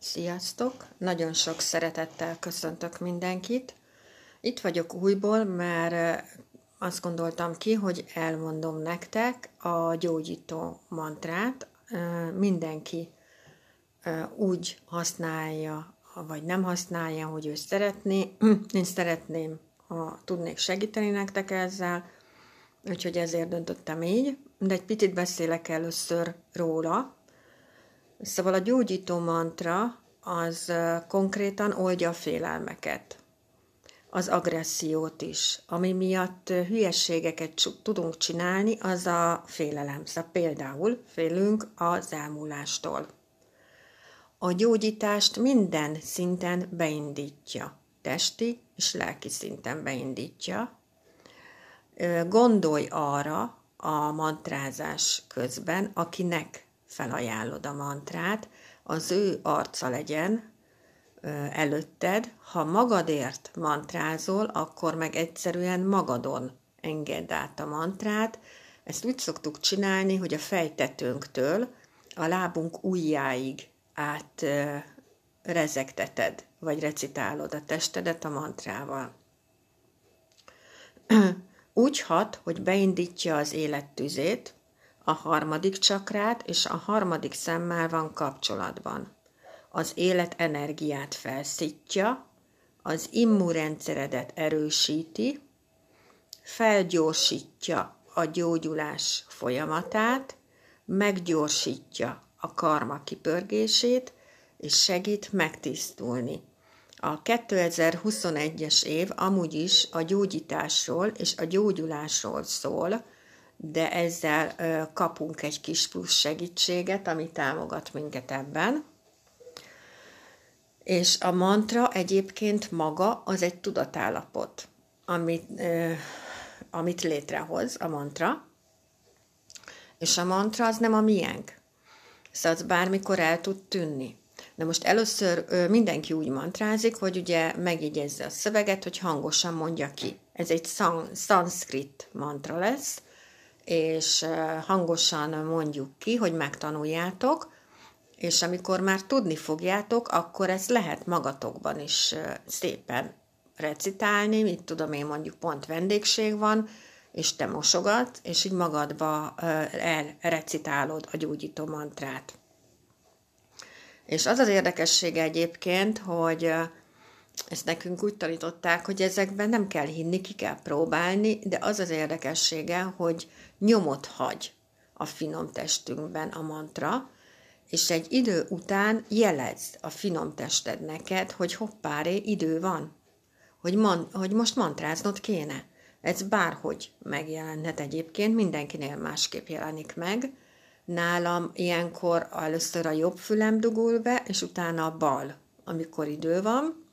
Sziasztok! Nagyon sok szeretettel köszöntök mindenkit. Itt vagyok újból, mert azt gondoltam ki, hogy elmondom nektek a gyógyító mantrát. Mindenki úgy használja, vagy nem használja, hogy ő szeretné. Én szeretném, ha tudnék segíteni nektek ezzel, úgyhogy ezért döntöttem így. De egy picit beszélek először róla, Szóval a gyógyító mantra az konkrétan oldja a félelmeket, az agressziót is. Ami miatt hülyességeket tudunk csinálni, az a félelem. Szóval például félünk az elmúlástól. A gyógyítást minden szinten beindítja. Testi és lelki szinten beindítja. Gondolj arra a mantrázás közben, akinek felajánlod a mantrát, az ő arca legyen előtted. Ha magadért mantrázol, akkor meg egyszerűen magadon engedd át a mantrát. Ezt úgy szoktuk csinálni, hogy a fejtetőnktől a lábunk ujjáig át rezegteted, vagy recitálod a testedet a mantrával. Úgy hat, hogy beindítja az élettüzét, a harmadik csakrát és a harmadik szemmel van kapcsolatban. Az élet energiát felszítja, az immunrendszeredet erősíti, felgyorsítja a gyógyulás folyamatát, meggyorsítja a karma kipörgését, és segít megtisztulni. A 2021-es év amúgy is a gyógyításról és a gyógyulásról szól, de ezzel kapunk egy kis plusz segítséget, ami támogat minket ebben. És a mantra egyébként maga az egy tudatállapot, amit, amit létrehoz a mantra, és a mantra az nem a miénk. Szóval az bármikor el tud tűnni. Na most először mindenki úgy mantrázik, hogy ugye megjegyezze a szöveget, hogy hangosan mondja ki. Ez egy szanszkrit mantra lesz, és hangosan mondjuk ki, hogy megtanuljátok, és amikor már tudni fogjátok, akkor ezt lehet magatokban is szépen recitálni, mit tudom én, mondjuk pont vendégség van, és te mosogat, és így magadba elrecitálod a gyógyító mantrát. És az az érdekessége egyébként, hogy ezt nekünk úgy tanították, hogy ezekben nem kell hinni, ki kell próbálni, de az az érdekessége, hogy nyomot hagy a finom testünkben a mantra, és egy idő után jelez a finom tested neked, hogy hoppáré, idő van, hogy, man, hogy most mantráznod kéne. Ez bárhogy megjelenhet egyébként, mindenkinél másképp jelenik meg. Nálam ilyenkor először a jobb fülem dugul be, és utána a bal, amikor idő van,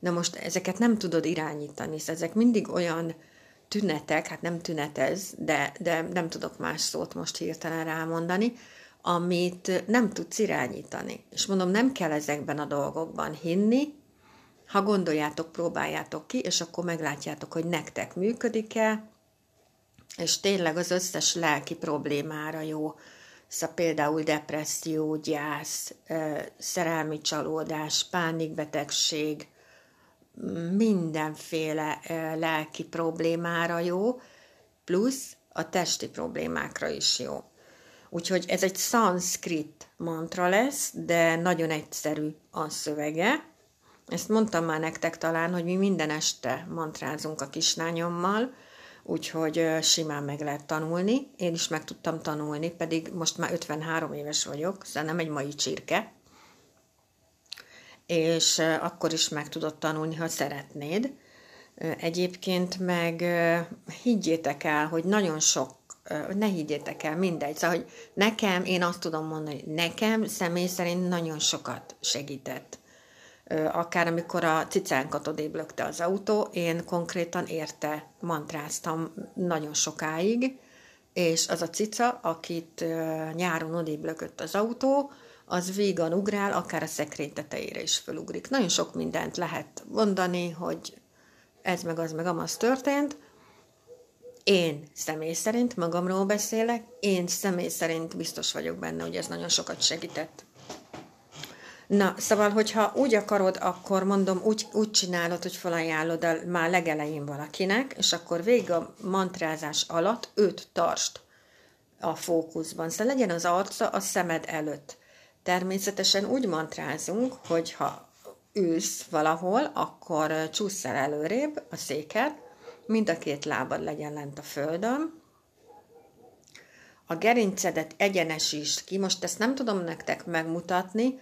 Na most ezeket nem tudod irányítani, szóval ezek mindig olyan tünetek, hát nem tünetez, de, de nem tudok más szót most hirtelen rámondani, amit nem tudsz irányítani. És mondom, nem kell ezekben a dolgokban hinni, ha gondoljátok, próbáljátok ki, és akkor meglátjátok, hogy nektek működik-e, és tényleg az összes lelki problémára jó. Szóval például depresszió, gyász, szerelmi csalódás, pánikbetegség, mindenféle lelki problémára jó, plusz a testi problémákra is jó. Úgyhogy ez egy szanszkrit mantra lesz, de nagyon egyszerű a szövege. Ezt mondtam már nektek talán, hogy mi minden este mantrázunk a kislányommal, úgyhogy simán meg lehet tanulni. Én is meg tudtam tanulni, pedig most már 53 éves vagyok, szóval nem egy mai csirke és akkor is meg tudod tanulni, ha szeretnéd. Egyébként meg higgyétek el, hogy nagyon sok, ne higgyétek el, mindegy. Szóval, hogy nekem, én azt tudom mondani, hogy nekem személy szerint nagyon sokat segített. Akár amikor a cicánkat odébb lökte az autó, én konkrétan érte mantráztam nagyon sokáig, és az a cica, akit nyáron odébb az autó, az vígan ugrál, akár a szekrény tetejére is fölugrik. Nagyon sok mindent lehet mondani, hogy ez meg az meg amaz történt. Én személy szerint magamról beszélek, én személy szerint biztos vagyok benne, hogy ez nagyon sokat segített. Na, szóval, hogyha úgy akarod, akkor mondom, úgy, úgy csinálod, hogy felajánlod a, már legelején valakinek, és akkor végig a mantrázás alatt őt tarst a fókuszban. Szóval legyen az arca a szemed előtt. Természetesen úgy mantrázunk, hogy ha ülsz valahol, akkor csúsz el előrébb a széket, mind a két lábad legyen lent a földön, a gerincedet egyenesítsd ki, most ezt nem tudom nektek megmutatni,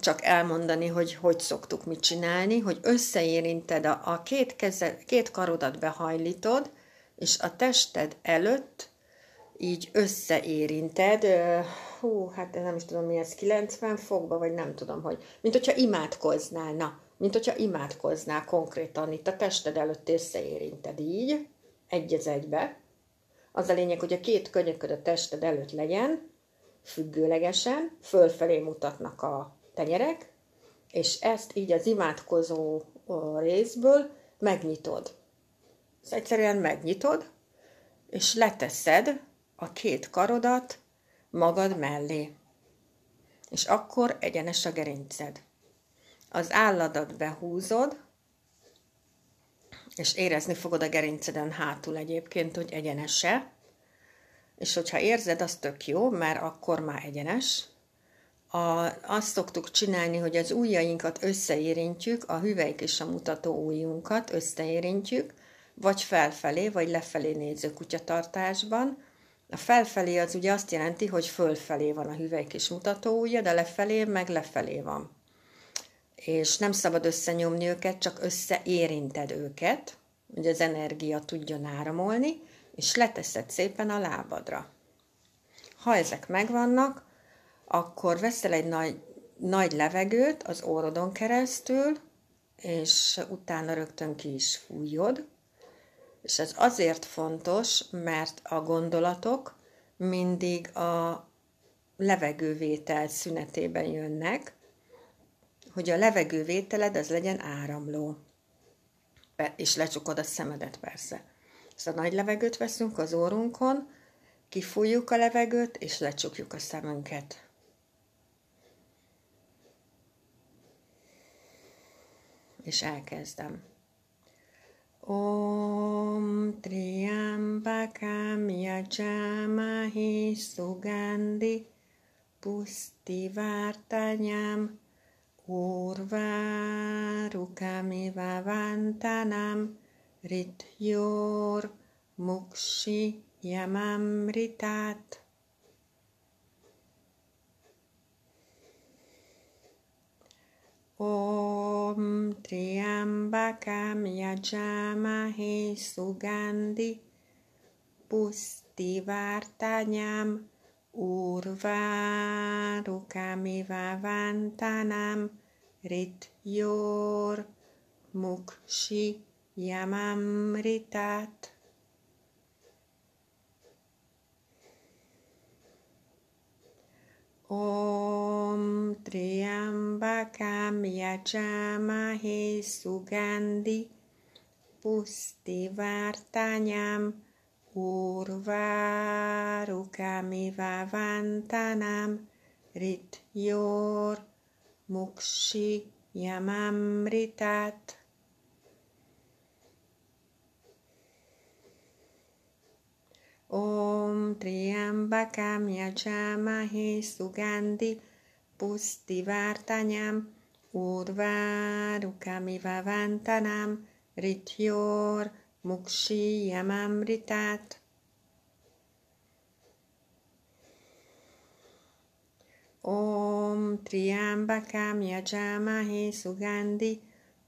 csak elmondani, hogy hogy szoktuk mit csinálni, hogy összeérinted a, a két, keze, két karodat behajlítod, és a tested előtt így összeérinted, hú, hát nem is tudom mi ez, 90 fokba, vagy nem tudom, hogy, mint hogyha imádkoznál, na, mint hogyha imádkoznál konkrétan, itt a tested előtt összeérinted így, egy az egybe. Az a lényeg, hogy a két könyököd a tested előtt legyen, függőlegesen, fölfelé mutatnak a tenyerek, és ezt így az imádkozó részből megnyitod. Ezt egyszerűen megnyitod, és leteszed a két karodat magad mellé. És akkor egyenes a gerinced. Az álladat behúzod, és érezni fogod a gerinceden hátul egyébként, hogy egyenese, és hogyha érzed, az tök jó, mert akkor már egyenes. A, azt szoktuk csinálni, hogy az ujjainkat összeérintjük, a hüvelyk és a mutató ujjunkat összeérintjük, vagy felfelé, vagy lefelé néző kutyatartásban. A felfelé az ugye azt jelenti, hogy fölfelé van a hüvelyk és mutató ujja, de lefelé meg lefelé van. És nem szabad összenyomni őket, csak összeérinted őket, hogy az energia tudjon áramolni, és leteszed szépen a lábadra. Ha ezek megvannak, akkor veszel egy nagy, nagy levegőt az órodon keresztül, és utána rögtön ki is fújod. És ez azért fontos, mert a gondolatok mindig a levegővétel szünetében jönnek, hogy a levegővételed az legyen áramló. És lecsukod a szemedet persze. Szóval nagy levegőt veszünk az órunkon, kifújjuk a levegőt, és lecsukjuk a szemünket. És elkezdem. ॐ त्रियाम्बकां यजामहे ऊर्वारुकमिव ऊर्वारुकामिवन्तानां हृद्योर्मुक्षि यममृतात् Om Triambakam Yajamahe Sugandhi Pustivartanyam Urvarukamiva Vantanam Rityor Mukshi Yamamritat. Om ॐ त्र्यम्बकं म्बाकां यजामाहे सुगान्धिपुष्टिवार्तायां उर्वारुकामिवान्तानां ऋथयोर्मुक्षि यमामृतात् Om Triambakam Yajamahe Sugandhi Pustivartanyam Urvarukamiva Vantanam Rityor Mukshi Yamamritat. Om Triambakam Yajamahe Sugandhi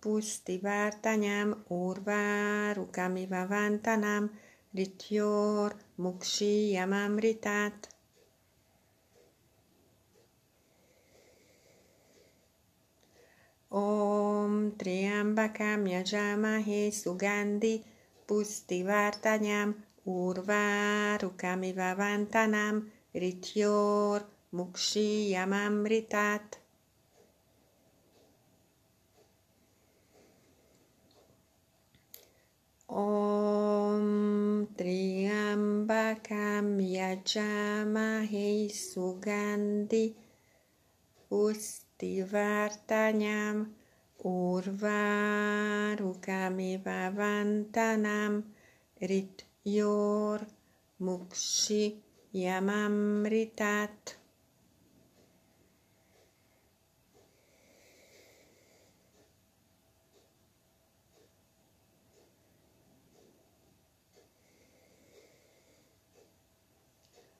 Pustivartanyam Urvarukamiva Vantanam Rityor ृथ्योर्मुक्षीयमामृतात् ॐ त्र्यम्बकां त्रियाम्बकां यजामाहे सुगान्धिपुस्ति वार्तायां उर्वारुकामिवान्तानां ऋथ्योर्मुक्षीयमामृतात् Triambakam Yajamahe Sugandhi Pustivartanyam Tivartanyam Urvarukamiva Vantanam Rit Yor Mukshi Yamamritat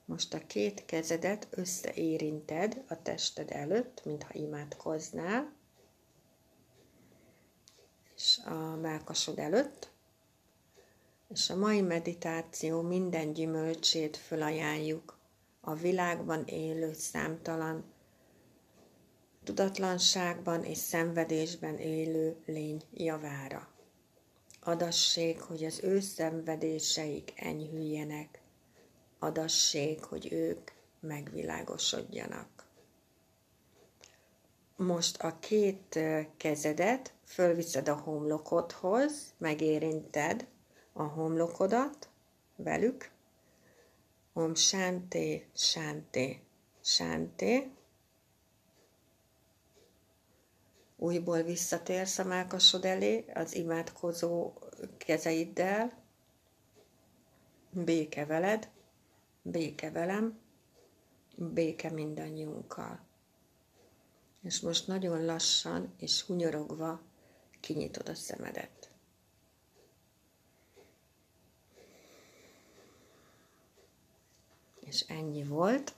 Most a két kezedet összeérinted a tested előtt, mintha imádkoznál, és a melkasod előtt, és a mai meditáció minden gyümölcsét fölajánljuk a világban élő számtalan tudatlanságban és szenvedésben élő lény javára. Adassék, hogy az ő szenvedéseik enyhüljenek, adassék, hogy ők megvilágosodjanak. Most a két kezedet fölviszed a homlokodhoz, megérinted a homlokodat velük. Om Shanti, Shanti, Shanti. Újból visszatérsz a mákasod elé az imádkozó kezeiddel. Béke veled, béke velem, béke mindannyiunkkal. És most nagyon lassan és hunyorogva kinyitod a szemedet. És ennyi volt.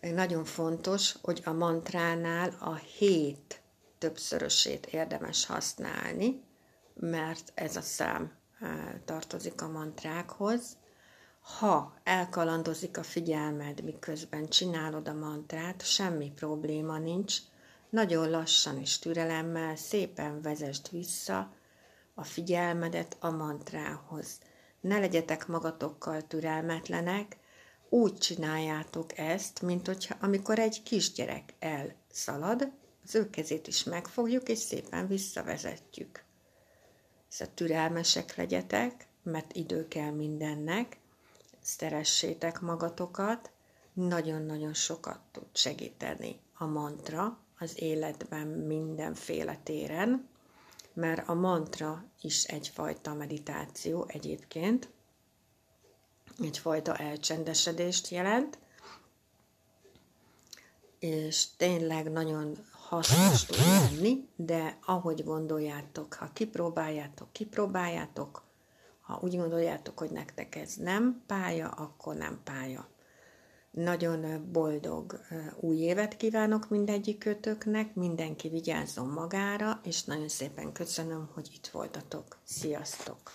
Nagyon fontos, hogy a mantránál a hét többszörösét érdemes használni, mert ez a szám eh, tartozik a mantrákhoz ha elkalandozik a figyelmed, miközben csinálod a mantrát, semmi probléma nincs, nagyon lassan és türelemmel szépen vezest vissza a figyelmedet a mantrához. Ne legyetek magatokkal türelmetlenek, úgy csináljátok ezt, mint hogyha amikor egy kisgyerek elszalad, az ő kezét is megfogjuk, és szépen visszavezetjük. Szóval türelmesek legyetek, mert idő kell mindennek, szeressétek magatokat, nagyon-nagyon sokat tud segíteni a mantra az életben mindenféle téren, mert a mantra is egyfajta meditáció egyébként, egyfajta elcsendesedést jelent, és tényleg nagyon hasznos tud lenni, de ahogy gondoljátok, ha kipróbáljátok, kipróbáljátok, ha úgy gondoljátok, hogy nektek ez nem pálya, akkor nem pálya. Nagyon boldog új évet kívánok mindegyikőtöknek, mindenki vigyázzon magára, és nagyon szépen köszönöm, hogy itt voltatok. Sziasztok!